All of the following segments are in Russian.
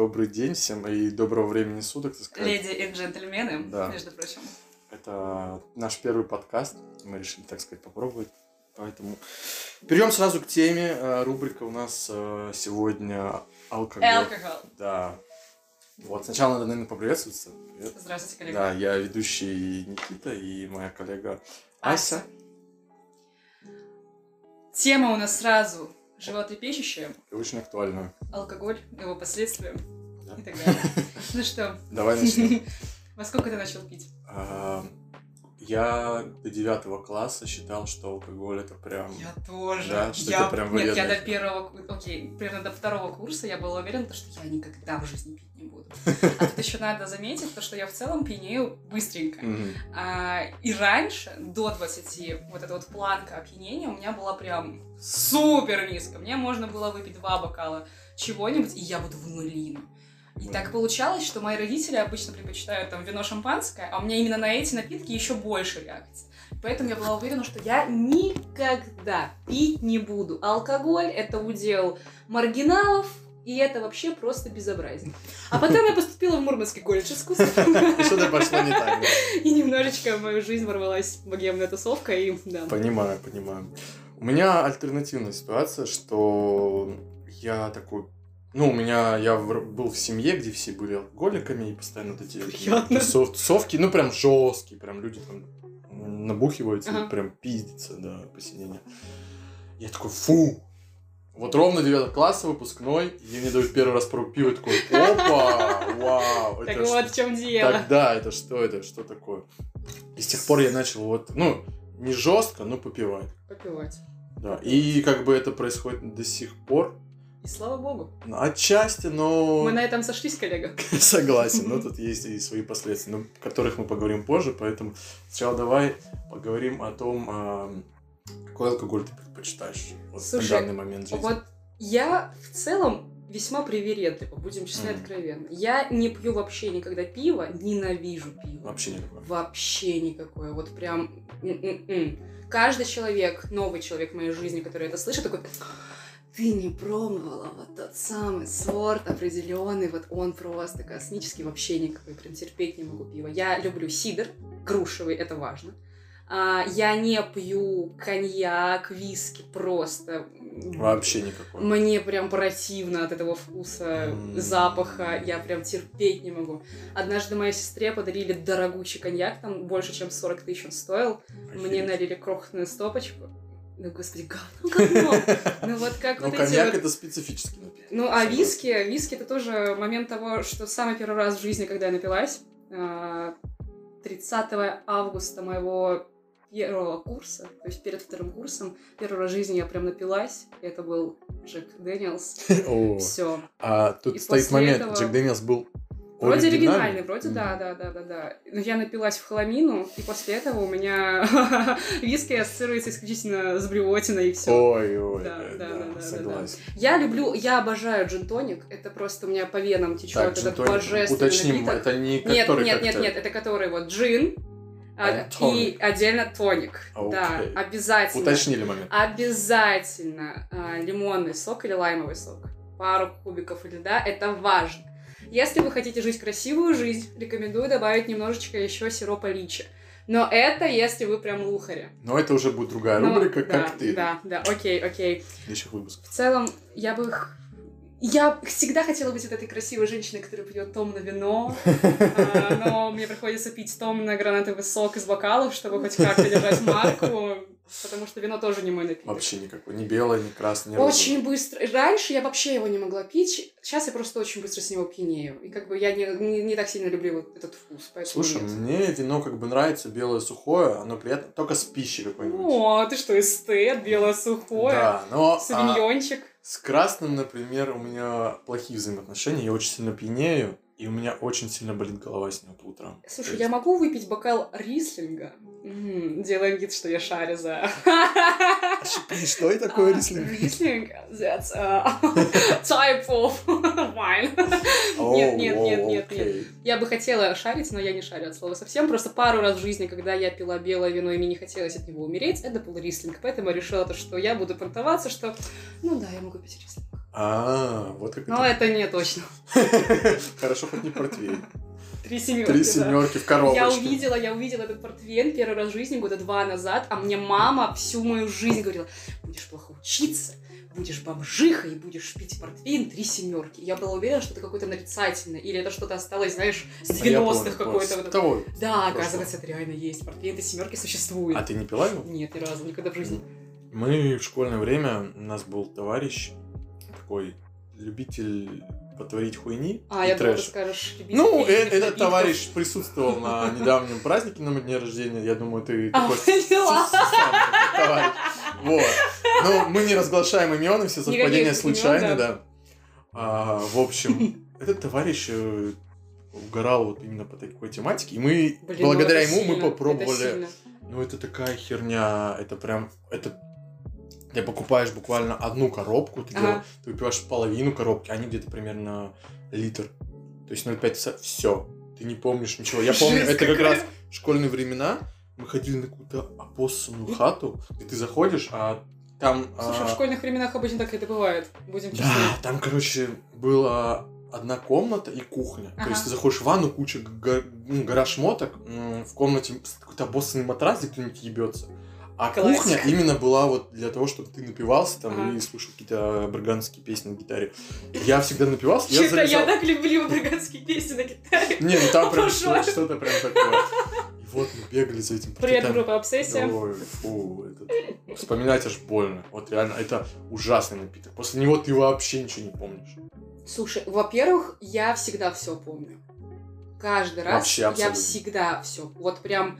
Добрый день всем и доброго времени суток, так сказать. Леди и джентльмены, Да. между прочим. Это наш первый подкаст. Мы решили, так сказать, попробовать. Поэтому перейдем сразу к теме. Э, Рубрика у нас э, сегодня алкоголь. Алкоголь. Да. Вот, сначала надо, наверное, поприветствоваться. Привет. Здравствуйте, коллега. Да, я ведущий Никита и моя коллега Ася. Тема у нас сразу животрепещущая. И очень актуальная. Алкоголь, его последствия Да. и так далее. Ну что, Давай начнем. во сколько ты начал пить? Я до девятого класса считал, что алкоголь это прям... Я тоже. Да, что я... это прям Нет, я вредно. до первого, окей, примерно до второго курса я была уверена, что я никогда в жизни пить не буду. А тут еще надо заметить, то, что я в целом пьянею быстренько. А, и раньше, до 20, вот эта вот планка опьянения у меня была прям супер низко. Мне можно было выпить два бокала чего-нибудь, и я буду в нулину. И так получалось, что мои родители обычно предпочитают там вино шампанское, а у меня именно на эти напитки еще больше реакций. Поэтому я была уверена, что я никогда пить не буду. Алкоголь — это удел маргиналов, и это вообще просто безобразие. А потом я поступила в Мурманский колледж искусств. Что-то пошло не так. И немножечко в мою жизнь ворвалась богемная тусовка, и да. Понимаю, понимаю. У меня альтернативная ситуация, что я такой... Ну, у меня... Я в- был в семье, где все были алкоголиками, и постоянно вот эти тусов- тусовки, ну, прям жесткие, прям люди там набухиваются, Ага. прям пиздятся, да, посидения. Я такой, фу! Вот ровно 9 класса, выпускной, и мне дают первый раз пробу пива, такой, опа, вау, Так это вот что- в чем дело. Тогда это что это, что такое? И с тех пор я начал вот, ну, не жестко, но попивать. Попивать. Да. И как бы это происходит до сих пор. И слава богу. Ну, Отчасти, но Мы на этом сошлись, коллега. согласен, но тут есть и свои последствия, о которых мы поговорим позже, поэтому сначала давай поговорим о том, а, какой алкоголь ты предпочитаешь вот Слушай, на данный момент жизни. Вот я в целом весьма привередлива, будем честны и Мгм. откровенны. Я не пью вообще никогда пиво, ненавижу пиво. Вообще никакой. Вообще никакое. Вот прям... м-м-м. Каждый человек, новый человек в моей жизни, который это слышит, такой... Ты не пробовала вот тот самый сорт определенный, вот он просто космический, вообще никакой, прям терпеть не могу пиво. Я люблю сидр, грушевый, это важно. А, я не пью коньяк, виски, просто. Вообще никакой. Мне прям противно от этого вкуса, М. запаха, я прям терпеть не могу. Однажды моей сестре подарили дорогущий коньяк, там больше, чем 40 тысяч он стоил. Мне Охереть. налили крохотную стопочку. Ну, господи, говно, говно. Ну, вот как Ну, вот эти коньяк это специфический напиток. Ну, а виски, виски это тоже момент того, что самый первый раз в жизни, когда я напилась, а, 30 августа моего первого курса, то есть перед вторым курсом, первый раз в жизни я прям напилась, и это был Джек Дэниелс. Все. А тут стоит момент, Джек Дэниелс был Вроде оригинальный? вроде да, да, да, да, да. Но я напилась в хламину, и после этого у меня виски ассоциируется исключительно с блевотиной и все. Ой, ой, Да, да, да, да, да, согласен. Я люблю, я обожаю джин-тоник. Это просто у меня по венам течет этот божественный уточним, это не Нет, который нет, нет, коктейль. нет, это который вот джин а, А, и отдельно тоник. Да, Окей. обязательно. Уточнили момент. Обязательно а, лимонный сок или лаймовый сок. Пару кубиков льда, это важно. Если вы хотите жить красивую жизнь, рекомендую добавить немножечко еще сиропа личи. Но это если вы прям лухари. Но это уже будет другая Но- рубрика, да, как ты. Да, да, окей, окей. Следующих выпусках. В целом, я бы... х- Я всегда хотела быть вот этой красивой женщиной, которая пьет томное вино, а, но мне приходится пить томно гранатовый сок из бокалов, чтобы хоть как-то держать марку, потому что вино тоже не мой напиток. Вообще никакой. Ни белое, ни красное, ни розовое. Очень быстро. Раньше я вообще его не могла пить. Сейчас я просто очень быстро с него пьянею. И как бы я не, не, не так сильно люблю вот этот вкус. Поэтому Слушай, нет. мне вино как бы нравится, белое сухое, оно приятно, только с пищей какой-нибудь. О, ты что, эстет, белое сухое, Да, но а, савиньончик. С красным, например, у меня плохие взаимоотношения, я очень сильно пьянею, и у меня очень сильно болит голова с него по утрам. Слушай, есть- я могу выпить бокал рислинга? М, Делаем вид, что я шарю за... А что- это такое А, рислинг? Рислинг, that's a type of wine. Нет, нет, нет, нет, окей. Я бы хотела шарить, но я не шарю от слова совсем. Просто пару раз в жизни, когда я пила белое вино, и мне не хотелось от него умереть, это был рислинг. Поэтому я решила, то, что я буду понтоваться, что, ну да, я могу пить рислинг. А, вот как Но это не точно. Хорошо, хоть не портвейн. Три семерки. Три да. семерки в коробочке. Я увидела, я увидела этот портвейн первый раз в жизни года два назад, а мне мама всю мою жизнь говорила, будешь плохо учиться, будешь бомжихой и будешь пить портвейн три семерки. Я была уверена, что это какое-то нарицательное, или это что-то осталось, знаешь, с А я 90-х помню, какое-то. вот того. Да, оказывается, это реально есть. Портвейн три семерки существует. А ты не пила его? Нет, ни разу, никогда в жизни. Мы в школьное время, у нас был товарищ, такой любитель потворить хуйни А, и я трэш. скажешь, Ну, э- этот напитков. товарищ присутствовал на недавнем празднике на дне рождения. Я думаю, ты А, такой. Вот. Ну, мы не разглашаем имен, все совпадения случайны, да. А, в общем, этот товарищ э, угорал вот именно по такой тематике, и мы, ну благодаря ему, мы попробовали ну, это такая херня, это прям, это... Ты покупаешь буквально одну коробку, ты, Ага. дел- ты выпиваешь половину коробки, они где-то примерно литр. То есть 0,5 все. Ты не помнишь ничего. Я помню, Жесть это как какая. раз школьные времена. Мы ходили на какую-то опоссанную хату, и ты заходишь, а там... Слушай, а, в школьных временах обычно так это бывает. Будем честны. Да, там, короче, была одна комната и кухня. То Ага. есть ты заходишь в ванну, куча го- ну, гора шмоток, в комнате какой-то обоссанный матрас, где кто-нибудь ебется. А Классика. кухня именно была вот для того, чтобы ты напивался там Ага. и слушал какие-то бриганские песни на гитаре. Я всегда напивался, я Честно, я залезал- так люблю бриганские песни на гитаре. Не, ну там прям что-то прям такое. И вот мы бегали за этим Привет, пакетом. группа Обсессия. Ой, фу, это- Вспоминать аж больно. Вот реально, это ужасный напиток. После него ты вообще ничего не помнишь. Слушай, во-первых, я всегда все помню. Каждый раз Вообще я абсолютно. всегда все. Вот прям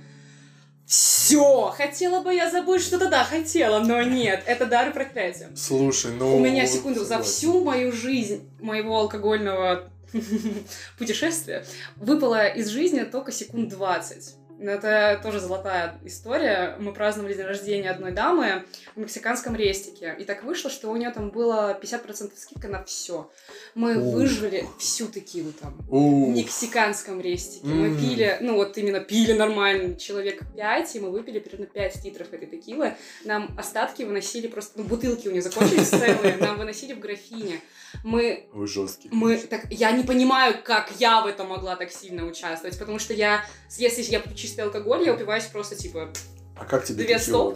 все. Хотела бы я забыть что-то, да, хотела, но нет. Это дар и проклятие. Слушай, ну... У меня секунду за всю мою жизнь моего алкогольного путешествия выпало из жизни только секунд 20. Но Это тоже золотая история. Мы праздновали день рождения одной дамы в мексиканском рестике. И так вышло, что у нее там было 50% скидка на все. Мы Ух. выжили всю текилу там. В Ух. мексиканском рестике. Мы пили, ну вот именно пили нормально, человек 5, и мы выпили примерно 5 литров этой текилы. Нам остатки выносили просто, ну бутылки у нее закончились целые, нам выносили в графине. Мы Вы жесткий. мы так, я не понимаю, как я в этом могла так сильно участвовать, потому что я, если я пью чистый алкоголь, я упиваюсь просто типа. А как тебе Две целом?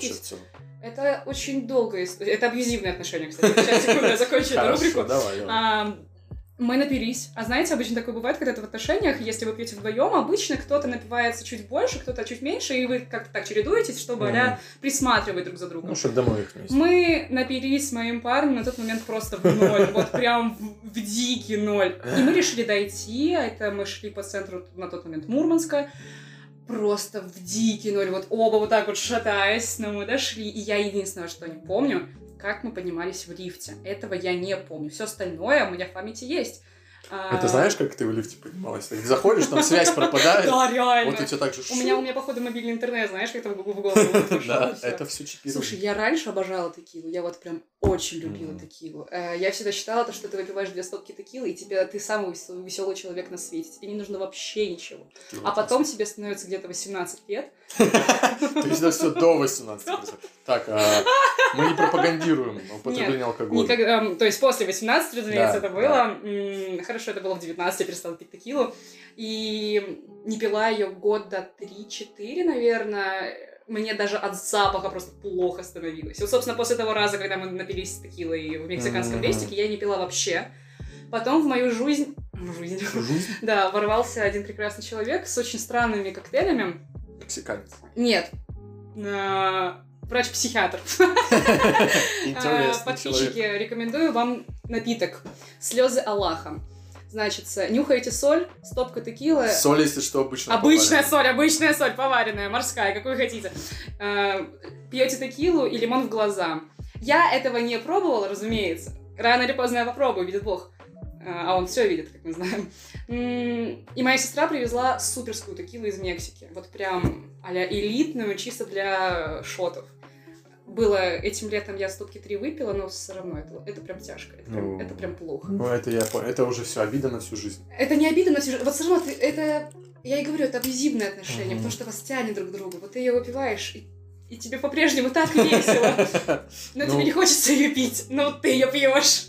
Это очень долгая история. Это абьюзивные отношения, кстати. Сейчас, секунду, я закончу эту рубрику. давай, давай. Мы напились. А знаете, обычно такое бывает, когда ты в отношениях, если вы пьете вдвоем, обычно кто-то напивается чуть больше, кто-то чуть меньше, и вы как-то так чередуетесь, чтобы Мгм. а присматривать друг за другом. Ну, чтобы домой их вместе. Мы напились с моим парнем на тот момент просто в ноль, вот прям в, в дикий ноль. И мы решили дойти, а это мы шли по центру на тот момент Мурманска, просто в дикий ноль, вот оба вот так вот шатаясь, но мы дошли, и я единственное, что не помню, как мы поднимались в лифте. Этого я не помню. Все остальное у меня в памяти есть. А, Это знаешь, как ты в лифте поднималась? Ты заходишь, там связь пропадает. Да, реально. Вот и все так же. У меня, у меня, походу, мобильный интернет, знаешь, как-то в в голову Да, это все чипировано. Слушай, я раньше обожала текилу, я вот прям очень любила текилу. Э, Я всегда считала, то, что ты выпиваешь две стопки текилы, и тебе ты самый веселый человек на свете, тебе не нужно вообще ничего. А потом тебе становится где-то 18 лет. Есть это все до 18 Так, а, мы не пропагандируем употребление алкоголя. Никогда, м, то есть после 18, разумеется, Да, это было. Хорошо, это было в 19, я перестала пить текилу. И не пила ее года 3-4, наверное. Мне даже от запаха просто плохо становилось. Вот, собственно, после того раза, когда мы напились текилой в мексиканском Мгм. рестике, я не пила вообще. Потом в мою жизнь... Жизнь... Жизнь Да, ворвался один прекрасный человек с очень странными коктейлями. мексиканец. Нет, э, врач-психиатр. Интересный Подписчики, рекомендую вам напиток «Слезы Аллаха». Значит, нюхаете соль, стопка текилы. Соль, если что, обычно Обычная поваренная. соль, обычная соль, поваренная, морская, какую хотите. Э, Пьете текилу и лимон в глаза. Я этого не пробовала, разумеется. Рано или поздно я попробую, видит Бог. Э, А он все видит, как мы знаем. И моя сестра привезла суперскую текилу из Мексики. Вот прям а элитную, чисто для шотов. Было этим летом я стопки три выпила, но все равно это, это прям тяжко. Это прям, Ну. это прям плохо. Ну, это я понял. Это уже все обида на всю жизнь. Это не обидно, но всё же- вот все равно ты- это, я и говорю, это абьюзивные отношения, Мгм. потому что вас тянет друг к другу. Вот ты ее выпиваешь, и и тебе по-прежнему так весело, но Ну. тебе не хочется ее пить, но ты ее пьешь.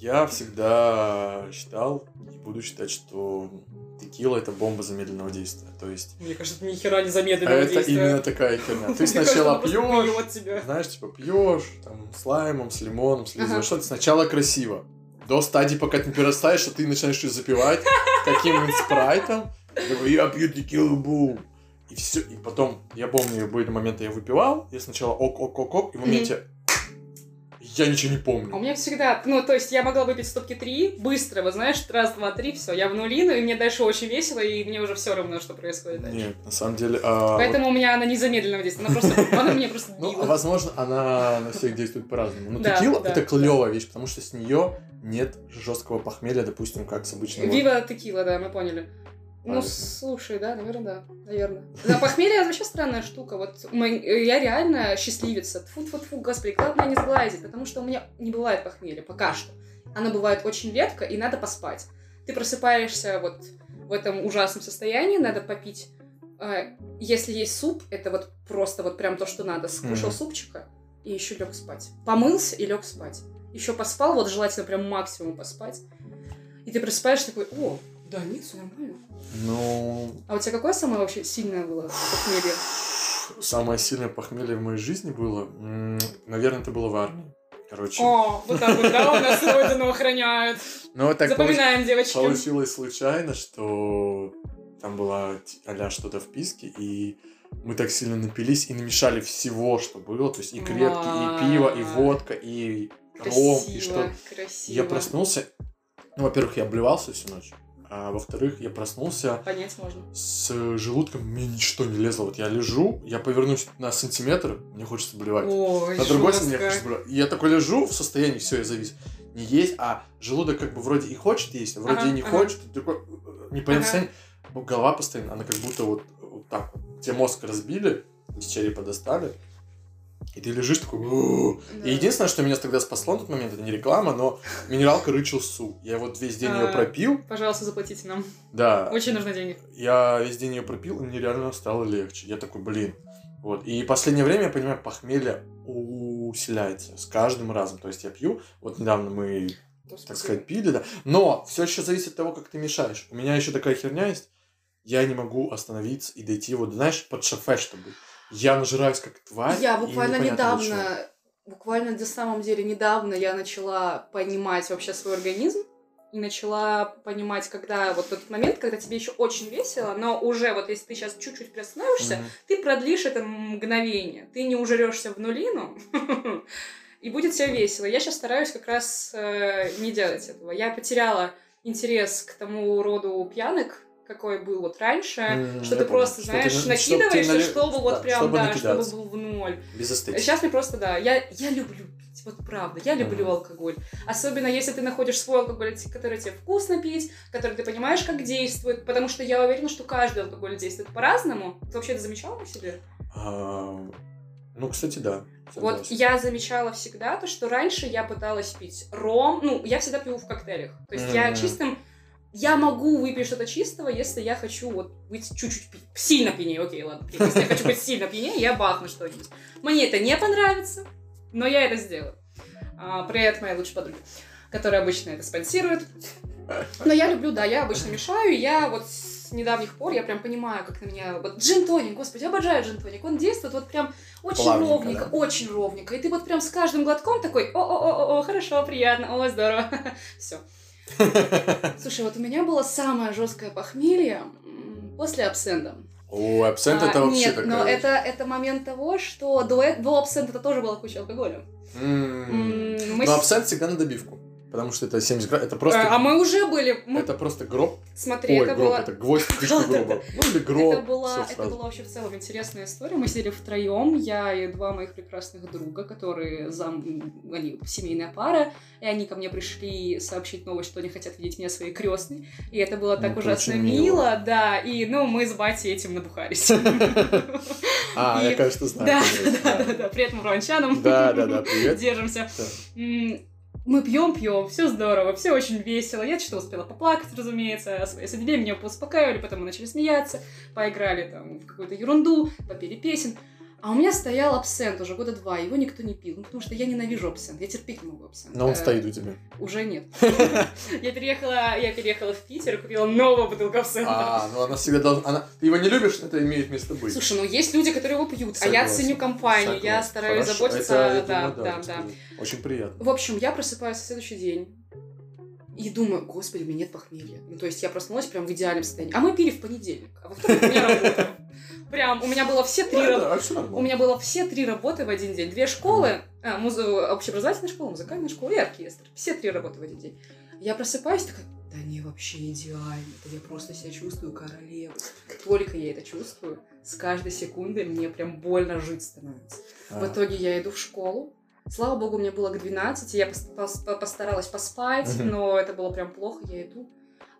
Я всегда считал и буду считать, что текила это бомба замедленного действия. То есть Мне кажется, это ни хера не замедленного это именно такая херня. Ты сначала пьешь, знаешь, типа пьешь там с лаймом, с лимоном, с лизой, что-то сначала красиво. До стадии, пока ты не перерастаешь, что ты начинаешь ее запивать каким-нибудь спрайтом. Я пью текилу, бум. И все. И потом, я помню, были моменты, я выпивал, я сначала ок-ок-ок-ок, и в моменте я ничего не А у помню. меня всегда, ну, то есть я могла выпить стопки три, быстро, вот знаешь, раз, два, три, все, я в нулину, и мне дальше очень весело, и мне уже все равно, что происходит дальше. Нет, на самом деле... а, вот- Поэтому у меня она не замедленного действия, она просто, она меня просто Ну, возможно, она на всех действует по-разному. Но Да, текила это клевая вещь, потому что с нее нет жесткого похмелья, допустим, как с обычным. Вива текила, да, мы поняли. Ну, А, слушай, да, наверное, да, наверное. Да, похмелье это вообще странная штука. Вот мы- я реально счастливица. Тфу-тфу-тфу, господи, главное не сглазить, потому что у меня не бывает похмелья, пока что. Оно бывает очень редко, и надо поспать. Ты просыпаешься вот в этом ужасном состоянии, надо попить. э, Если есть суп, это вот просто вот прям то, что надо. Скушал Мгм. супчика и еще лег спать. Помылся и лег спать. Еще поспал, вот желательно прям максимум поспать. И ты просыпаешься такой, о, да нет, все нормально. Ну, А у тебя какое самое вообще сильное было похмелье? самое сильное похмелье в моей жизни было, наверное, это было в армии. Короче, О, вот так вот, да, у нас родину охраняют. ну так получ- Запоминаем, девочки. получилось случайно, что там была а что-то в писке, и мы так сильно напились и намешали всего, что было, то есть и крепки, и пиво, и водка, и ром, и что красиво. Я проснулся, ну, во-первых, я обливался всю ночь, а во-вторых, я проснулся Понять можно. с желудком, мне ничто не лезло. Вот я лежу, я повернусь на сантиметр, мне хочется блевать. Ой, на другой стороне мне хочется блевать. Я такой лежу в состоянии, все, я завис. Не есть, а желудок как бы вроде и хочет есть, а вроде Ага, и не ага. хочет. такой, непонятное Ага. состояние. Ну, Голова постоянно, она как будто вот, вот так вот. Тебе мозг разбили, из черепа достали, и ты лежишь такой... И единственное, что меня тогда спасло на тот момент, это не реклама, но минералка Рычел Су. Я вот весь день ее А. пропил. Пожалуйста, заплатите нам. Да. Очень нужны деньги. Я весь день ее пропил, и мне реально стало легче. Я такой, блин. Вот. И последнее время, я понимаю, похмелье усиляется с каждым разом. То есть я пью, вот недавно мы, так сказать, пили, да. Но все еще зависит от того, как ты мешаешь. У меня еще такая херня есть. Я не могу остановиться и дойти вот, знаешь, под шофе, чтобы... Я нажираюсь как тварь. Я буквально недавно, буквально на самом деле недавно я начала понимать вообще свой организм и начала понимать, когда вот тот момент, когда тебе еще очень весело, но уже вот если ты сейчас чуть-чуть приостановишься, Мгм. ты продлишь это мгновение. Ты не ужрешься в нулину, и будет тебе весело. Я сейчас стараюсь как раз э, не делать этого. Я потеряла интерес к тому роду пьянок, какой был вот раньше, М, что я ты просто, Что знаешь, ты на- чтоб накидываешься, ты нали- чтобы да, вот прям, чтобы да, накидаться. чтобы был в ноль. Без эстетики. Сейчас мне просто, да, я, я люблю пить, вот правда, я люблю Мгм. алкоголь. Особенно если ты находишь свой алкоголь, который тебе вкусно пить, который ты понимаешь, как действует, потому что я уверена, что каждый алкоголь действует по-разному. Ты вообще это замечала на себе? А, Ну, кстати, да. Вот согласен. я замечала всегда то, что раньше я пыталась пить ром, ну, я всегда пью в коктейлях. То есть я Мгм. чистым... Я могу выпить что-то чистого, если я хочу вот быть чуть-чуть пи- сильно пьянее. Окей, ладно. Если я хочу быть сильно пьянее, я бахну что-нибудь. Мне это не понравится, но я это сделаю. А, привет, моя лучшая подруга, которая обычно это спонсирует. Но я люблю, да, я обычно мешаю, я вот с недавних пор, я прям понимаю, как на меня... Вот джин-тоник, господи, обожаю джин-тоник, он действует вот прям очень Плавненько, ровненько, да? очень ровненько, и ты вот прям с каждым глотком такой, о-о-о-о, хорошо, приятно, о, здорово, все. Слушай, вот у меня было самое жесткое похмелье после абсента. О, абсент А, это вообще Нет, такая... но это, это момент того, что до, э- до абсента это тоже была куча алкоголя. М, мы Но с- абсент всегда на добивку. Потому что это 70 градусов. Это просто... А мы уже были. Мы... Это просто гроб. Смотри, Ой, это гроб, было. это гвоздь в крышку гроба. Ну или гроб. это была, это была вообще в целом интересная история. Мы сидели втроем, я и два моих прекрасных друга, которые зам, они семейная пара, и они ко мне пришли сообщить новость, что они хотят видеть меня своей крестной. И это было Ну, так это ужасно мило. мило. да. И ну мы с батей этим набухались. А, я, кажется, знаю. Да, да, да, да. Привет, мурончанам. Да, да, да, привет. Держимся. Мы пьем, пьем, все здорово, все очень весело. Я что-то успела поплакать, разумеется, о своей судьбе, меня успокаивали, потом мы начали смеяться, поиграли там в какую-то ерунду, попели песен. А у меня стоял абсент уже года два, его никто не пил, ну, потому что я ненавижу абсент, я терпеть не могу абсент. Но он Э, стоит у тебя. Уже нет. Я переехала, я переехала в Питер и купила новую бутылку абсента. А, ну она всегда должна... Ты его не любишь, это имеет место быть. Слушай, ну есть люди, которые его пьют, а я ценю компанию, я стараюсь заботиться, да, да, да. Очень приятно. В общем, я просыпаюсь на следующий день и думаю, господи, у меня нет похмелья. Ну, то есть я проснулась прям в идеальном состоянии. А мы пили в понедельник, а во вторник у меня работа. Прям, у меня было все три работы. нормально. У меня было все три работы в один день. Две школы, а, муз- общеобразовательная школа, музыкальная школа и оркестр. Все три работы в один день. Я просыпаюсь такая, да не, вообще идеально. Да я просто себя чувствую королевой. Только я это чувствую, с каждой секундой мне прям больно жить становится. В А, итоге я иду в школу. Слава богу, мне было к 12, я пос- пос- постаралась поспать, но это было прям плохо, я иду.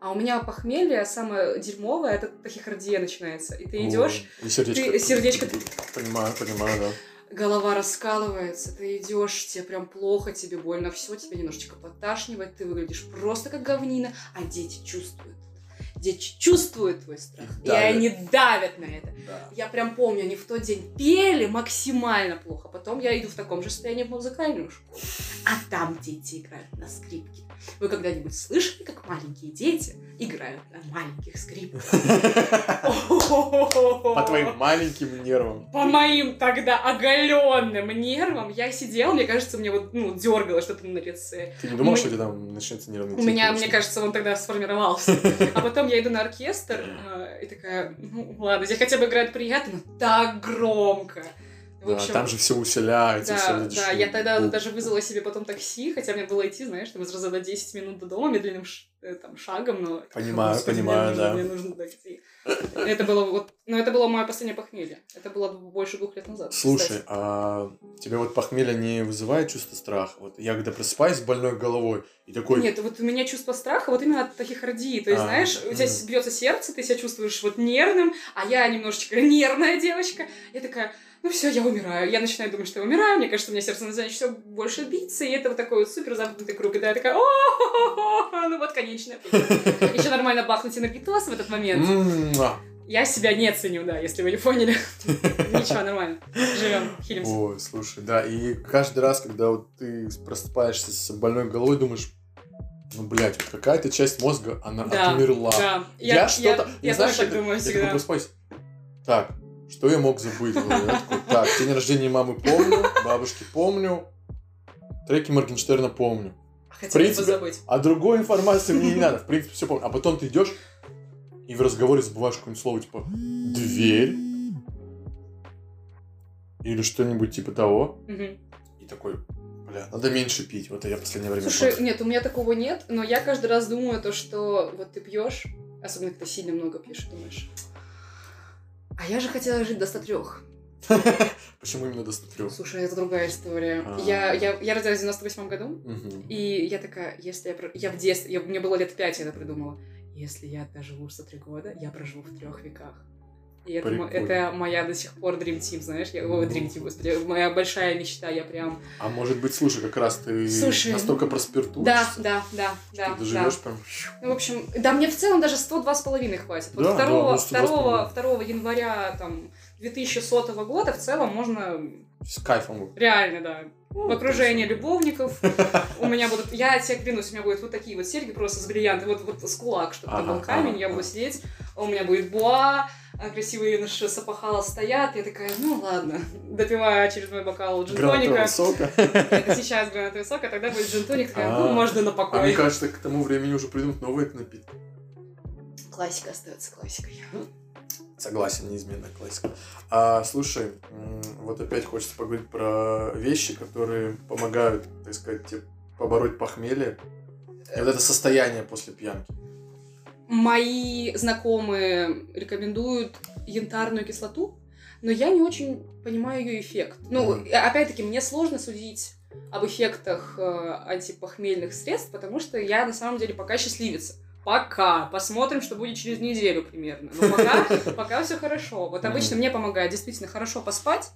А у меня похмелье самое дерьмовое, это тахикардия начинается. И ты идешь, И сердечко. ты- сердечко- Понимаю, понимаю, да. голова раскалывается, ты идешь, тебе прям плохо, тебе больно, все, тебя немножечко подташнивает, ты выглядишь просто как говнина, а дети чувствуют. Дети чувствуют твой страх, И и, они давят на это. Да. Я прям помню, они в тот день пели максимально плохо. Потом я иду в таком же состоянии в музыкальную школу. А там дети играют на скрипке. Вы когда-нибудь слышали, как маленькие дети играют на маленьких скрипках? По твоим маленьким нервам. По моим тогда оголенным нервам я сидела, мне кажется, мне вот, ну, дергало что-то на лице. Ты не думал, что у тебя там начнется нервный У меня, мне кажется, он тогда сформировался. А потом я иду на оркестр э, и такая, ну ладно, здесь хотя бы играют приятно, но так громко. В Да, общем, там же все усиляется, все Да, да, я тогда даже вызвала себе потом такси, хотя мне было идти, знаешь, там из разряда 10 минут до дома медленным э, там, шагом, но... Понимаю, Господи, понимаю, мне нужно, да. Мне нужно дойти. Это было вот... Ну, это было мое последнее похмелье. Это было больше двух лет назад. Слушай, кстати. а тебе вот похмелье не вызывает чувство страха? Вот я когда просыпаюсь с больной головой и такой... Нет, вот у меня чувство страха вот именно от тахикардии. То есть, А, знаешь, у тебя бьется сердце, ты себя чувствуешь вот нервным, а я немножечко нервная девочка. Я такая, ну все, я умираю. Я начинаю думать, что я умираю. Мне кажется, у меня сердце начинает все больше биться, и это вот такой вот супер замкнутый круг. И да, я такая, о ну вот, конечная Еще нормально бахнуть энергетоз в этот момент. Я себя не ценю, да, если вы не поняли. Ничего, нормально. Живем, хилимся. Ой, слушай, да, и каждый раз, когда вот ты просыпаешься с больной головой, думаешь, ну, блядь, вот какая-то часть мозга, она Да, отмерла. Да, Я, что-то... Я, знаешь, тоже так думаю я такой всегда. так, что я мог забыть? в голове? Я такой, так, день рождения мамы помню, бабушки помню, треки Моргенштерна помню. Хотелось принципе, бы забыть. А другой информации мне не надо, в принципе, все помню. А потом ты идешь и в разговоре забываешь какое-нибудь слово, типа, дверь, или что-нибудь типа того, и такой, бля, надо меньше пить. Вот я в последнее время Слушай, понял. нет, у меня такого нет, но я каждый раз думаю то, что вот ты пьешь, особенно когда сильно много пьешь, думаешь. А я же хотела жить до 103. Почему именно до 103? Слушай, это другая история. А. Я, я, я родилась в 98 году, и я такая, если я... Я в детстве, я, мне было лет 5, я это придумала. Если я доживу 103 года, я проживу в трех веках. И это, мо- Прикольно. это моя до сих пор Dream Team, знаешь? Я, ой, Dream Team, господи, моя большая мечта, я прям... А может быть, слушай, как раз ты Слушай, настолько Да, проспиртуешься, да, да, что да, ты да. доживешь прям... Ну, в общем, да, мне в целом даже 102 с половиной хватит. Вот Да, да, 2, ну, 102,5. 2, 2 января там, 2100 года в целом можно С кайфом. реально, да, Ну, в окружении любовников. У меня будут, я тебе клянусь, у меня будут вот такие вот серьги просто с бриллиантами, вот, вот с кулак, чтобы там был камень, я буду сидеть, а у меня будет буа, красивые наши сапахала стоят, я такая, ну ладно, допиваю очередной бокал джин-тоника. сока. Это сейчас гранатовый сок, а тогда будет джин-тоник, такая, ну, А. можно на А мне покой. кажется, к тому времени уже придумать новые напитки. Классика остается классикой. Согласен, неизменная классика. А, слушай, вот опять хочется поговорить про вещи, которые помогают, так сказать, тебе побороть похмелье. И вот это состояние после пьянки. Мои знакомые рекомендуют янтарную кислоту, но я не очень понимаю ее эффект. Ну, опять-таки, мне сложно судить об эффектах э, антипохмельных средств, потому что я на самом деле пока счастливица. Пока. Посмотрим, что будет через неделю примерно. Но пока, пока все хорошо. Вот обычно мне помогает действительно хорошо поспать,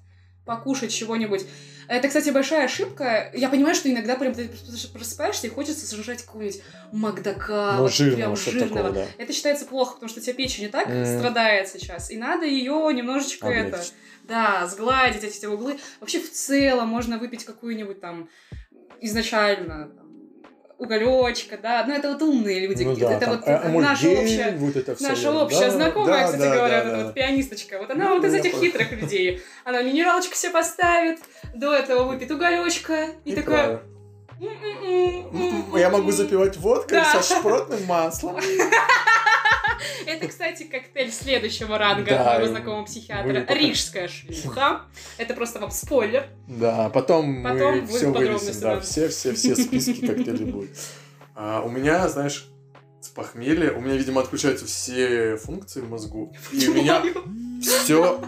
покушать чего-нибудь. Это, кстати, большая ошибка. Я понимаю, что иногда прям ты просыпаешься и хочется сожрать какого-нибудь макдака. Ну, вот жирного, прям жирного. такого, да. Это считается плохо, потому что у тебя печень и так М. страдает сейчас. И надо ее немножечко это... Облегчить. Да, сгладить эти углы. Вообще, в целом, можно выпить какую-нибудь там изначально там, уголечка, да. Ну, это вот умные люди. Ну какие-то. да, это там, вот э, наша эмульгейн, общая вот это всё, Наша да, общая знакомая, да, кстати да, говоря, да, эта да. вот пианисточка. Вот она Ну, вот из этих хитрых людей. Она минералочку себе поставит, до этого выпьет уголечка и, И такая... правильно. «М-м-м, Я могу м-м-м». запивать водкой Да. со шпротным маслом. Это, кстати, коктейль следующего ранга Да, моего знакомого психиатра. Рижская шлюха. Это просто вам спойлер. Да, потом, Потом мы все вынесем. Да, все, все, все списки коктейлей будут. А, у меня, знаешь, с похмелья, у меня, видимо, отключаются все функции в мозгу. И у меня все...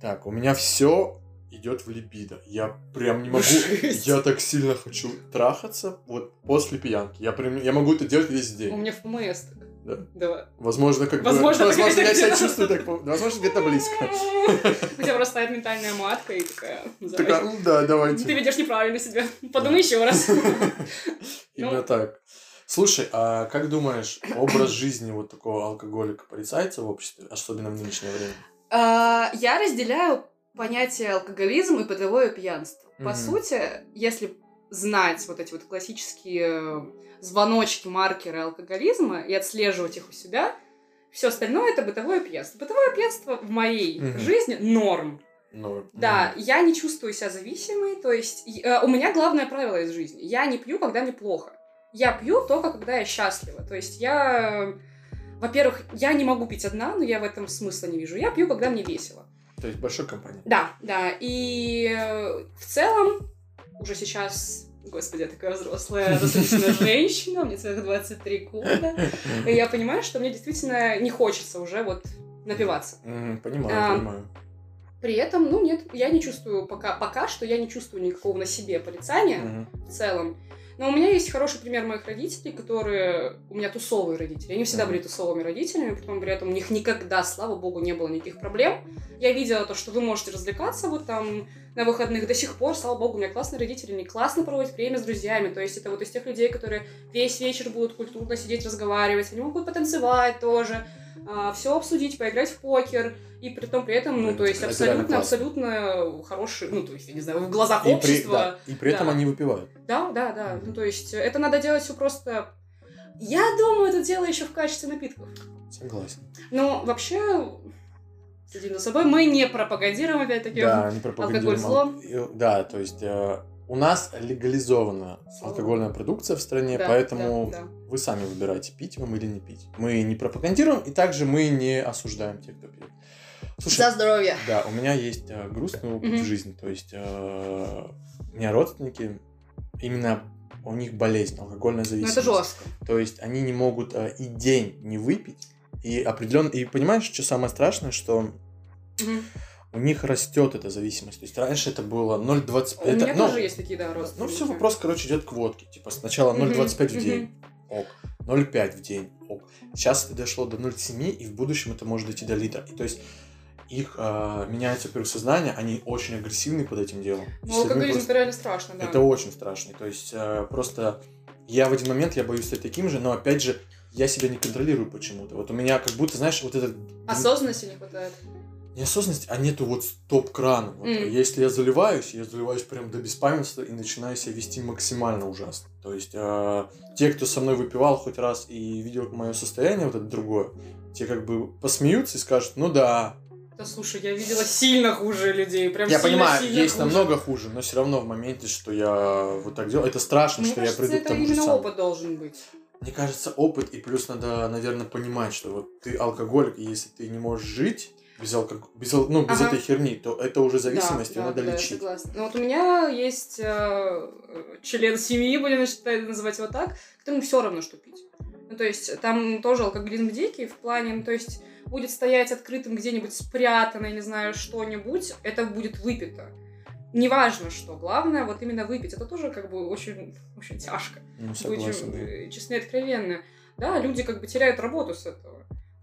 Так, у меня все идет в либидо. Я прям не могу... Жесть. Я так сильно хочу трахаться вот после пьянки. Я, прям, я могу это делать весь У день. меня в ПМС так. Да. Да. Возможно, как Возможно, бы... Возможно, я себя чувствую так... Возможно, где-то близко. У тебя просто стоит ментальная матка и такая... Такая, ну да, Ты давайте. ведешь неправильно себя. Подумай еще раз. Именно Ну. так. Слушай, а как думаешь, образ жизни вот такого алкоголика порицается в обществе, особенно в нынешнее время? А, Я разделяю понятие алкоголизм и бытовое пьянство. По сути, если знать вот эти вот классические звоночки, маркеры алкоголизма и отслеживать их у себя, все остальное это бытовое пьянство. Бытовое пьянство в моей Мгм. жизни норм. Ну, Да, я не чувствую себя зависимой, то есть э, у меня главное правило из жизни. Я не пью, когда мне плохо. Я пью только, когда я счастлива. То есть я, э, во-первых, я не могу пить одна, но я в этом смысла не вижу. Я пью, когда мне весело. То есть большой компании. Да, да. И э, в целом, уже сейчас, господи, я такая взрослая, достаточно женщина, мне целых 23 года. И я понимаю, что мне действительно не хочется уже вот напиваться. Понимаю, А, понимаю. При этом, ну нет, я не чувствую пока, пока что я не чувствую никакого на себе порицания Мгм. в целом. Но у меня есть хороший пример моих родителей, которые... У меня тусовые родители. Они всегда были тусовыми родителями, потом при этом у них никогда, слава богу, не было никаких проблем. Я видела то, что вы можете развлекаться вот там на выходных до сих пор, слава богу, у меня классные родители, они классно проводят время с друзьями. То есть это вот из тех людей, которые весь вечер будут культурно сидеть, разговаривать, они могут потанцевать тоже, все обсудить, поиграть в покер. И при том, при этом, ну, то есть это абсолютно, абсолютно хороший, ну, то есть, я не знаю, в глазах И при, общества. да, и при этом да. они выпивают. Да, да, да. Ну, то есть, это надо делать все просто... Я думаю, это дело еще в качестве напитков. Согласен. Но вообще, следим за собой, мы не пропагандируем, опять-таки. Да, они пропагандируют. алкоголь ал- и- Да, то есть э, у нас легализована алкогольная продукция в стране, Да, поэтому да, да. вы сами выбираете, пить вам или не пить. Мы не пропагандируем, и также мы не осуждаем тех, кто пьет. Слушай, За здоровье. Да, у меня есть э, грустный опыт Мгм. в жизни. То есть э, у меня родственники, именно у них болезнь, алкогольная Ну, зависимость. это жестко. То есть они не могут э, и день не выпить, и определенно... И понимаешь, что самое страшное, что Мгм. У них растет эта зависимость. То есть раньше это было 0,25... У это, меня ну, тоже есть такие, да, Ну, родственники. все вопрос, короче, идет к водке. Типа сначала Мгм, 0,25 в день. Ок. 0,5 в день. Ок. Сейчас это дошло до 0,7, и в будущем это может дойти до литра. И то есть их э, меняется, во-первых, сознание, они очень агрессивны под этим делом. Ну, алкоголизм просто- это реально страшно, да. Это очень страшно. То есть э, просто я в один момент я боюсь стать таким же, но опять же я себя не контролирую почему-то. Вот у меня как будто, знаешь, вот этот Осознанности не хватает. Неосознанность, а нету вот стоп-крана. Вот, М. Если я заливаюсь, я заливаюсь прям до беспамятства и начинаю себя вести максимально ужасно. То есть э, те, кто со мной выпивал хоть раз и видел мое состояние, вот это другое, те как бы посмеются и скажут, ну да. Да слушай, я видела сильно хуже людей. Прям я сильно, понимаю, сильно есть хуже. намного хуже, но все равно в моменте, что я вот так делаю, это страшно, Мне что кажется, я приду к это тому же именно самому. опыт должен быть. Мне кажется, опыт, и плюс надо, наверное, понимать, что вот ты алкоголик, и если ты не можешь жить без, алког... без, ал- ну, без Ага. этой херни, то это уже зависимость, да, ее надо да, я лечить. согласна. Ну вот у меня есть э, член семьи, будем считать, называть его так, которому все равно, что пить. Ну, то есть там тоже алкоголизм дикий в плане, ну, то есть будет стоять открытым где-нибудь спрятано, я не знаю, что-нибудь, это будет выпито. Неважно что, главное вот именно выпить. Это тоже как бы очень, очень тяжко. Ну, согласен, Будем да. э, честны и откровенны. Да, люди как бы теряют работу с этого.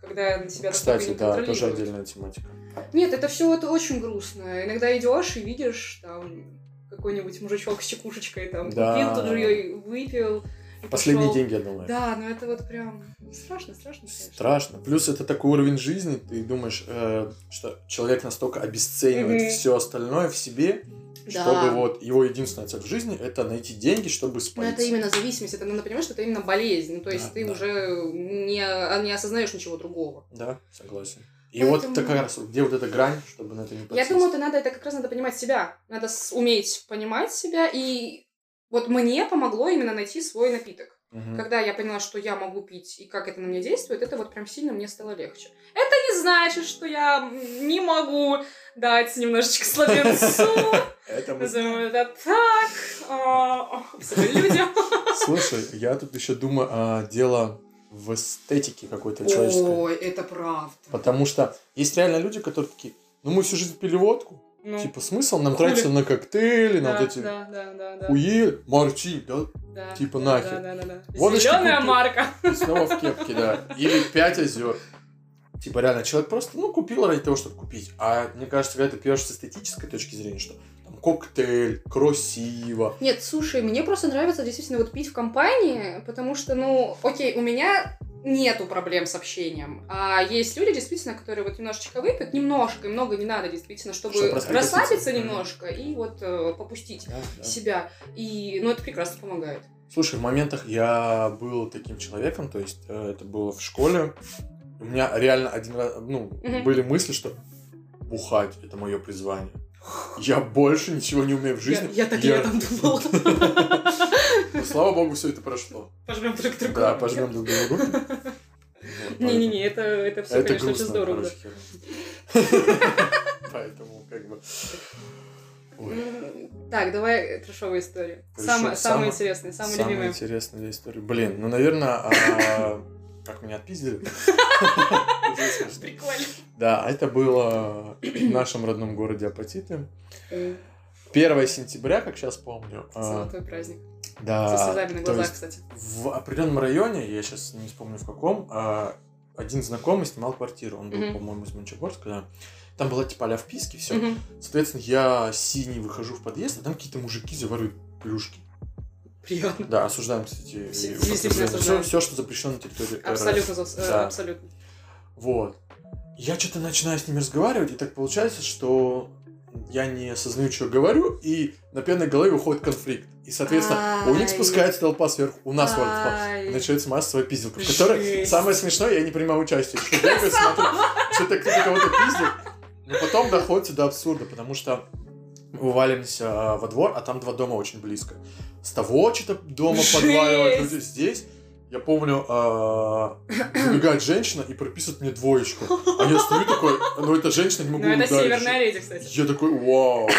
Когда на себя Кстати, не да, тоже отдельная тематика. Нет, это все это очень грустно. Иногда идешь и видишь там какой-нибудь мужичок с чекушечкой там Да. купил, тут же ее выпил. Последние пошёл. деньги отдал. Да, но это вот прям страшно, страшно, конечно. Страшно. Плюс это такой уровень жизни, ты думаешь, э, что человек настолько обесценивает Мгм. все остальное в себе, Да. чтобы вот его единственная цель в жизни это найти деньги, чтобы Но спалить. это именно зависимость, это надо понимать, что это именно болезнь. Ну, то есть Да, ты да. уже не, а, не осознаешь ничего другого. Да, согласен. И Поэтому- вот это как раз, где вот эта грань, чтобы на это не Я подсесть. думаю, это надо, это как раз надо понимать себя. Надо уметь понимать себя. И вот мне помогло именно найти свой напиток. Мгм. Когда я поняла, что я могу пить и как это на меня действует, это вот прям сильно мне стало легче. Это не значит, что я не могу дать немножечко слабенцу. Это мы- Назовем это так. А, людям. Слушай, я тут еще думаю, а, дело в эстетике какой-то человеческой. Ой, это правда. Потому что есть реально люди, которые такие, ну мы всю жизнь пили водку, Ну, типа смысл нам Хули. тратиться на коктейли, на да, вот эти да, да, да, да. хуи, марчи, да, Да, типа да, нахер. Да, да, да, да. Зеленая купи. марка. и снова в кепке, да. Или пять озер. Типа реально, человек просто, ну, купил ради того, чтобы купить. А мне кажется, когда ты пьешь с эстетической точки зрения, что коктейль, красиво. Нет, слушай, мне просто нравится действительно вот пить в компании, потому что, ну, окей, у меня нету проблем с общением. А есть люди, действительно, которые вот немножечко выпьют, немножко, и много не надо, действительно, чтобы, Чтобы расслабиться немножко и вот э, попустить Да, да. себя. И, ну, это прекрасно помогает. Слушай, в моментах я был таким человеком, то есть э, это было в школе. У меня реально один раз, ну, Мгм. были мысли, что бухать это мое призвание. Я больше ничего не умею в жизни. Я, я так Я- летом думала. Но, слава богу, все это прошло. Пожмем друг другу. Да, пожмем друг другу Не-не-не, это, это все, Это конечно, очень здорово. Поэтому, как бы... Ой, Так, давай трешовые истории. Трешо- Самые, самые самое- интересные, самые Самая интересная история. Блин, ну, наверное, а, как меня отпиздили. Прикольно. Да, это было в нашем родном городе Апатиты. 1 сентября, как сейчас помню. а, Золотой праздник. Да, Со слезами на глазах, кстати. в определенном районе, я сейчас не вспомню в каком, а, один знакомый снимал квартиру. Он был, по-моему, из Мончегорска, да. Там была типа а вписки, все. Мгм. Соответственно, я синий выхожу в подъезд, а там какие-то мужики заваривают плюшки. Приятно. Да, осуждаем, кстати. Все- осуждаем. Все, что запрещено на территории РФ. Абсолютно, зас- э, Да. абсолютно. Вот. Я что-то начинаю с ними разговаривать, и так получается, что я не осознаю, что говорю, и на пьяной голове выходит конфликт. И, соответственно, у них спускается толпа сверху, у нас толпа. Начинается массовая пиздилка, в которой самое смешное, я не принимаю участие. Что бегаю, смотрю, что-то кто-то кого-то пиздит. Но потом доходит до абсурда, потому что мы вывалимся а, во двор, а там два дома очень близко. С того что-то дома подваливают люди. Здесь, я помню, а, выбегает женщина и прописывает мне двоечку. А я стою такой, ну эта женщина не могу Ну, это северная леди, кстати. Я такой, вау.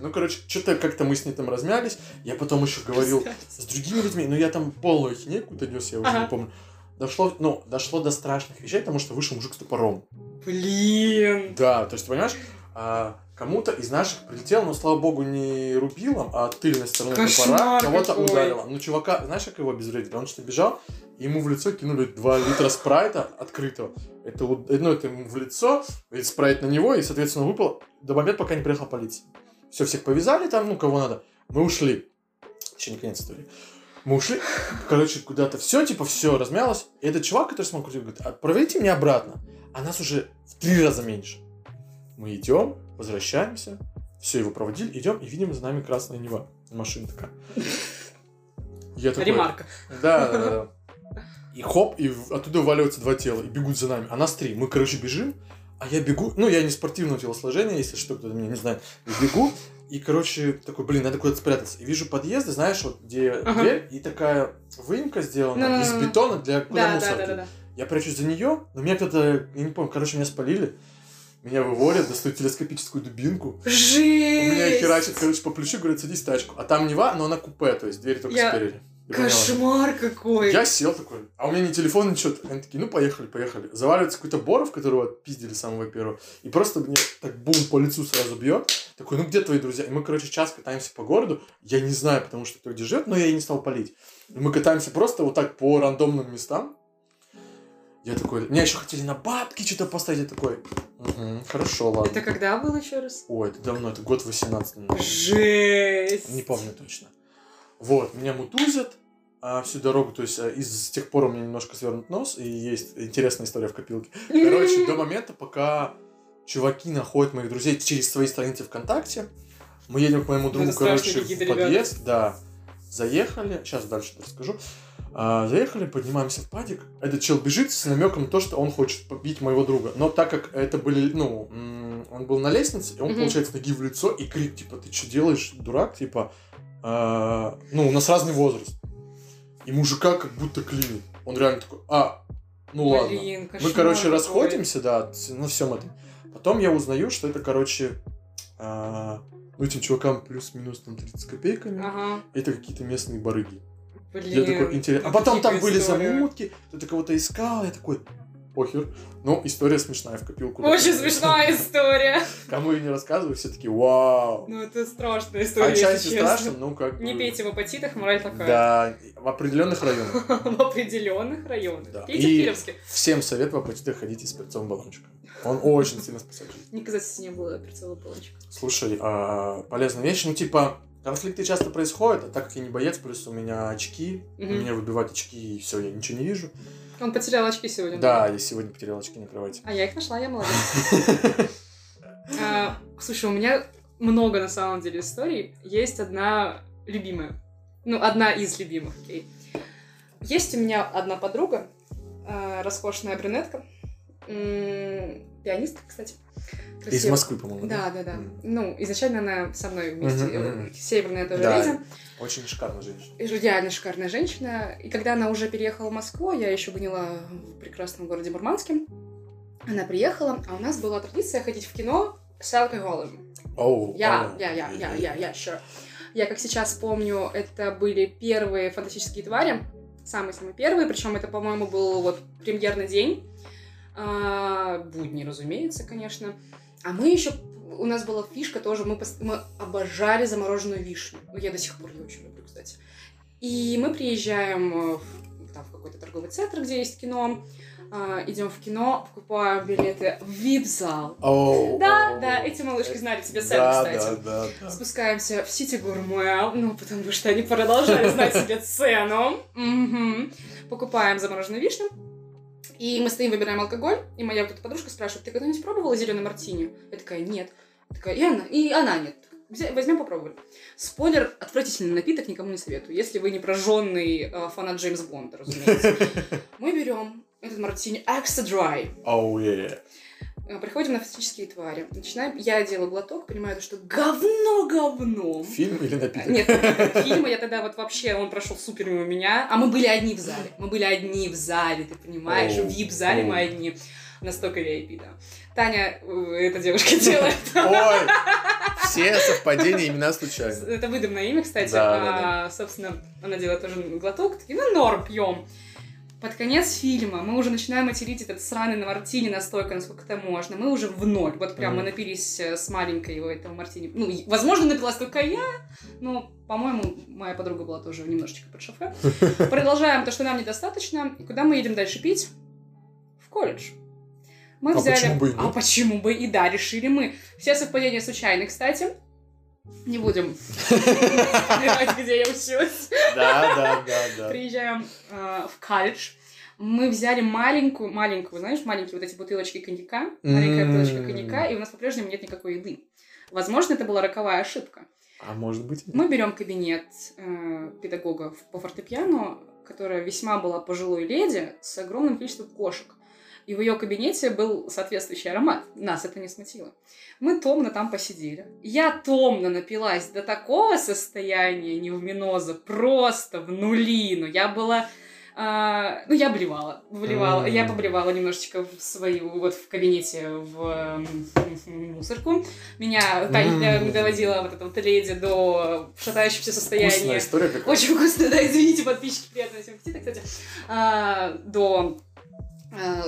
Ну, короче, что-то как-то мы с ней там размялись. Я потом еще говорил с другими людьми, но я там полную хинею какую-то нес, я уже не помню. Дошло, ну, дошло до страшных вещей, потому что вышел мужик с топором. Блин. Да, то есть, понимаешь, а, кому-то из наших прилетело, но, слава богу, не рубилом, а тыльной стороной Кошмар топора кого-то ударило. Ну, чувака, знаешь, как его обезвредили? Он что бежал, ему в лицо кинули 2 литра спрайта открытого. Это, ну, это ему в лицо, и спрайт на него, и, соответственно, выпал до момента, пока не приехала полиция. Все, всех повязали там, ну, кого надо. Мы ушли. Еще не конец истории. Мы ушли, короче, куда-то все, типа, все размялось. И этот чувак, который смотрел, говорит, «А, проведите меня обратно. А нас уже в три раза меньше. Мы идем, возвращаемся, все, его проводили, идем, и видим за нами красная Нева. Машина такая. Я такой, Ремарка. да, да, да. И хоп, и оттуда валиваются два тела, и бегут за нами. А нас три. Мы, короче, бежим, а я бегу, ну, я не спортивного телосложения, если что, кто-то меня не знает. И бегу, и, короче, такой, блин, надо куда-то спрятаться. И вижу подъезды, знаешь, вот где Ага. дверь, и такая выемка сделана Ну-ну-ну. из бетона для куда Да, мусор. да, да, да, да. Я прячусь за нее, но меня кто-то, я не помню, короче, меня спалили. Меня выводят, достают телескопическую дубинку. Жесть! У меня херачит, короче, по плечу, говорят, садись в тачку. А там Нева, но она купе, то есть дверь только Я- спереди. Поняла. Кошмар какой! Я сел такой, а у меня ни телефон, ничего. Они такие, ну поехали, поехали. Заваливается какой-то Боров, которого отпиздили с самого первого. И просто мне так бум по лицу сразу бьет. Такой, ну где твои друзья? И мы, короче, час катаемся по городу. Я не знаю, потому что кто где живет, но я и не стал палить. И мы катаемся просто вот так по рандомным местам. Я такой, меня еще хотели на бабки что-то поставить, я такой, «Мгм, хорошо, ладно. Это когда был еще раз? Ой, это давно, это год 18 наверное. Жесть! Не помню точно. Вот, меня мутузят а, всю дорогу, то есть а, из с тех пор у меня немножко свернут нос, и есть интересная история в копилке. Короче, до момента, пока чуваки находят моих друзей через свои страницы ВКонтакте, мы едем к моему другу, короче, в подъезд, да, заехали, сейчас дальше расскажу, А, заехали, поднимаемся в падик, этот чел бежит с намеком на то, что он хочет побить моего друга, но так как это были, ну, он был на лестнице, и он, Мгм. получается, ноги в лицо, и крик, типа, ты что делаешь, дурак, типа, а, ну, у нас разный возраст, и мужика как будто клинит, он реально такой, а, ну ладно. Блин, Мы, кошмар короче, расходимся, да, на всем этом. Потом я узнаю, что это, короче, а, ну, этим чувакам плюс-минус там 30 копейками. Ага. Это какие-то местные барыги. Блин. Я такой, интересно. А потом там были истории. замутки, кто-то кого-то искал, я такой, похер. Ну, история смешная в копилку. Очень смешная история. Кому я не рассказываю, все таки вау. Ну, это страшная история, Отчасти страшно, ну, как Не пейте в апатитах, мораль такая. Да, в определенных районах. В определенных районах. Пейте в Кировске. Всем совет в апатитах ходите с перцовым баллончиком. Он очень сильно спасет жизнь. Никогда с не было перцового баллончика. Слушай, а, полезная вещь, ну типа конфликты часто происходят, а так как я не боец, плюс у меня очки, у меня выбивают очки и все, я ничего не вижу. Он потерял очки сегодня. Да, я сегодня потерял очки на кровати. А я их нашла, я молодец. А, Слушай, у меня много на самом деле историй. Есть одна любимая. Ну, одна из любимых, окей. Есть у меня одна подруга, а, роскошная брюнетка, пианистка, кстати. Из Красивая. Москвы, по-моему. Да, да, да. М. Ну, изначально она со мной вместе, мгм. северная тоже Да. леди. Очень шикарная женщина. И Реально шикарная женщина. И когда она уже переехала в Москву, я еще гнила в прекрасном городе Мурманске. Она приехала, а у нас была традиция ходить в кино с алкоголем. Оу. Я, я, я, я, я, я, sure. Я, как сейчас помню, это были первые фантастические твари. Самые-самые первые. Причем это, по-моему, был вот премьерный день. А, будни, разумеется, конечно. А мы еще... У нас была фишка тоже, мы, пос- мы обожали замороженную вишню. Ну, я до сих пор ее очень люблю, кстати. И мы приезжаем э, в, там, в какой-то торговый центр, где есть кино, а, идем в кино, покупаем билеты в вип-зал. Оу, Да, да, эти малышки знали себе цену, Да, кстати. да, да, да. Спускаемся в Сити Гурме, ну, потому что они продолжали знать себе цену. Покупаем замороженную вишню. И мы стоим, выбираем алкоголь, и моя вот эта подружка спрашивает, ты когда-нибудь пробовала зеленый мартини? Я такая, нет. Я такая, и она, и она нет. Возьмем, попробуем. Спойлер, отвратительный напиток, никому не советую, если вы не прожженный э, фанат Джеймс Бонда, разумеется. Мы берем этот мартини extra dry, е Э, Приходим на фантастические твари. Начинаем, я делаю глоток, понимаю, что говно говном. Фильм или напиток? Нет, фильма я тогда вот вообще, он прошел супер мимо меня. А мы были одни в зале. Мы были одни в зале, ты понимаешь? В вип-зале мы одни. Настолько VIP, да. Таня, э, эта девушка делает. Ой, все совпадения имена случайны. Это выдуманное имя, кстати. Да, да, А, Собственно, она делает тоже глоток. Такие, ну, норм, пьем. Под конец фильма мы уже начинаем материть этот сраный на мартини настолько, насколько это можно. Мы уже в ноль. Вот прям мы Мгм. напились э, с маленькой его этого мартини. Ну, возможно, напилась только я, но, по-моему, моя подруга была тоже немножечко под шофе. Продолжаем то, что нам недостаточно. И куда мы едем дальше пить? В колледж. Мы А взяли... почему бы и А нет? почему бы и да, решили мы. Все совпадения случайны, кстати. Не будем где я училась. Да, да, да, да. Приезжаем э, в колледж. Мы взяли маленькую, маленькую, знаешь, маленькие вот эти бутылочки коньяка, маленькая бутылочка коньяка, и у нас по-прежнему нет никакой еды. Возможно, это была роковая ошибка. А может быть? Мы берем кабинет э, педагога по фортепиано, которая весьма была пожилой леди с огромным количеством кошек. И в ее кабинете был соответствующий аромат. Нас это не смутило. Мы томно там посидели. Я томно напилась до такого состояния невминоза, просто в нулину. Я была... а, ну, я блевала, блевала. М. Я поблевала немножечко в свою, вот в кабинете, в мусорку. Меня М. доводила вот эта вот леди до шатающегося Вкусная состояния. история какая. Очень вкусно, да, извините, подписчики, приятного всем аппетита, кстати. А, до а,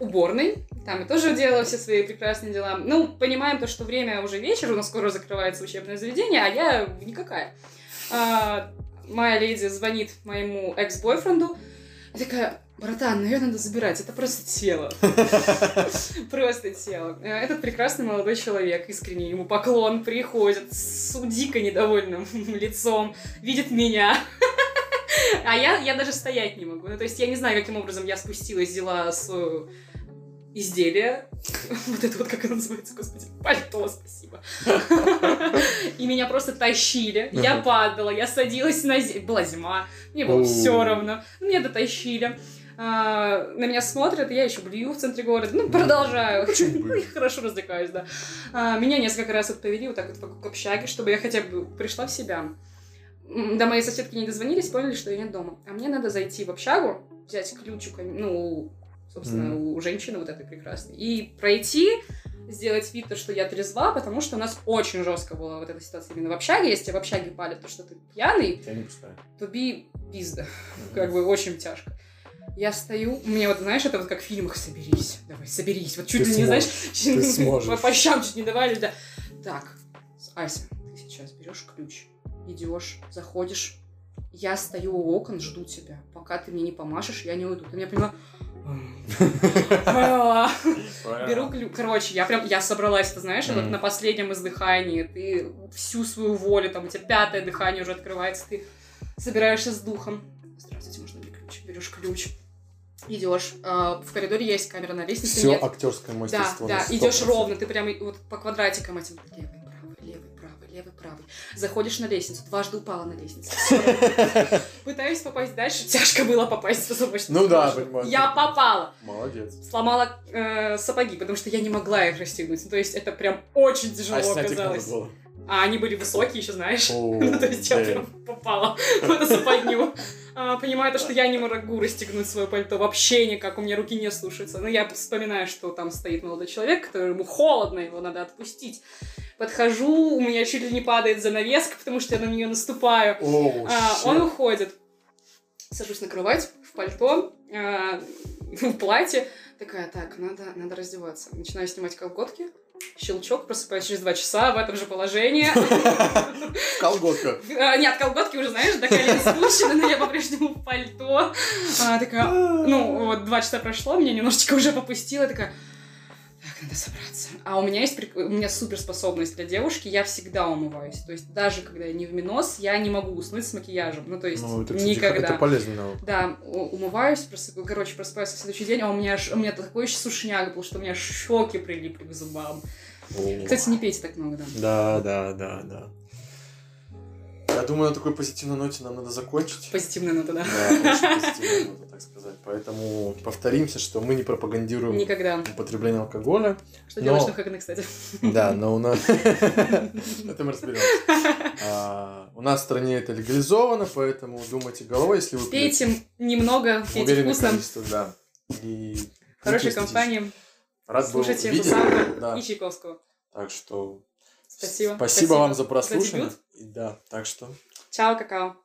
уборной. Там я тоже делала все свои прекрасные дела. Ну, понимаем то, что время уже вечер, у нас скоро закрывается учебное заведение, а я никакая. А, моя леди звонит моему экс-бойфренду и такая, Братан, наверное, надо забирать. Это просто тело. Просто тело. Этот прекрасный молодой человек, искренне ему поклон, приходит с дико недовольным лицом, видит меня. А я, я даже стоять не могу. Ну, то есть я не знаю, каким образом я спустилась, взяла свою изделие. Вот это вот, как оно называется, господи, пальто, спасибо. И меня просто тащили. Я падала, я садилась на землю. Была зима, мне было все равно. Меня дотащили. А, на меня смотрят, я еще блюю в центре города, ну, продолжаю. Хорошо развлекаюсь, да. А, меня несколько раз вот повели вот так вот по общаге, чтобы я хотя бы пришла в себя. До моей соседки не дозвонились, поняли, что я нет дома. А мне надо зайти в общагу, взять ключ у, ну, собственно, mm. у женщины вот этой прекрасной, и пройти, сделать вид, то, что я трезва, потому что у нас очень жестко была вот эта ситуация именно в общаге. Если в общаге палят то, что ты пьяный, то би пизда. Как бы очень тяжко. Я стою, мне вот, знаешь, это вот как в фильмах «Соберись, давай, соберись». Вот чуть ли не, знаешь, по, по щам чуть не давали, да. Так, Ася, ты сейчас берешь ключ, идешь, заходишь, я стою у окон, жду тебя. Пока ты мне не помашешь, я не уйду. Ты меня поняла? Беру ключ. Короче, я прям, я собралась, ты знаешь, вот на последнем издыхании, ты всю свою волю, там у тебя пятое дыхание уже открывается, ты собираешься с духом. Здравствуйте, можно мне ключ? Берешь ключ, идешь, э, в коридоре есть камера на лестнице. Все актерское мастерство. Да, да, идешь ровно, ты прям вот по квадратикам этим левый, левый, правый. Заходишь на лестницу, дважды упала на лестницу. Пытаюсь попасть дальше, тяжко было попасть в Ну да, понимаю. Я попала. Молодец. Сломала э, сапоги, потому что я не могла их расстегнуть. То есть это прям очень тяжело а оказалось. А они были высокие еще, знаешь. ну, то есть я прям попала в эту западню. А, понимаю то, что я не могу расстегнуть свое пальто вообще никак, у меня руки не слушаются. Но я вспоминаю, что там стоит молодой человек, которому холодно, его надо отпустить. Подхожу, у меня чуть ли не падает занавеска, потому что я на нее наступаю. Oh, а, он уходит. Сажусь на кровать в пальто, а, в платье. Такая, так, надо, надо раздеваться. Начинаю снимать колготки щелчок, просыпаюсь через два часа в этом же положении. В колготках. А, нет, колготки уже, знаешь, до колен спущены, но я по-прежнему в пальто. А, такая, ну, вот два часа прошло, меня немножечко уже попустило, такая, так, надо собраться. А у меня есть у меня суперспособность для девушки, я всегда умываюсь. То есть даже когда я не в минос, я не могу уснуть с макияжем. Ну, то есть ну, это, кстати, никогда. Это полезно навык. Да, умываюсь, просып... короче, просыпаюсь на следующий день, а у меня, у меня такой еще сушняк был, что у меня щеки прилипли к зубам. О. Кстати, не пейте так много, да. Да, да, да, да. Я думаю, на такой позитивной ноте нам надо закончить. Позитивная нота, да. Да, очень позитивная нота, так сказать. Поэтому повторимся, что мы не пропагандируем Никогда. употребление алкоголя. Что но... делаешь на Хагане, кстати. Да, но у нас... Это мы разберемся. А, у нас в стране это легализовано, поэтому думайте головой, если вы... Пейте немного, пейте вкусно. да. И Хорошей компании. Рад Слушайте да. и Чайковского. Так что Спасибо. Спасибо, Спасибо вам за прослушивание. Да, так что. Чао, какао.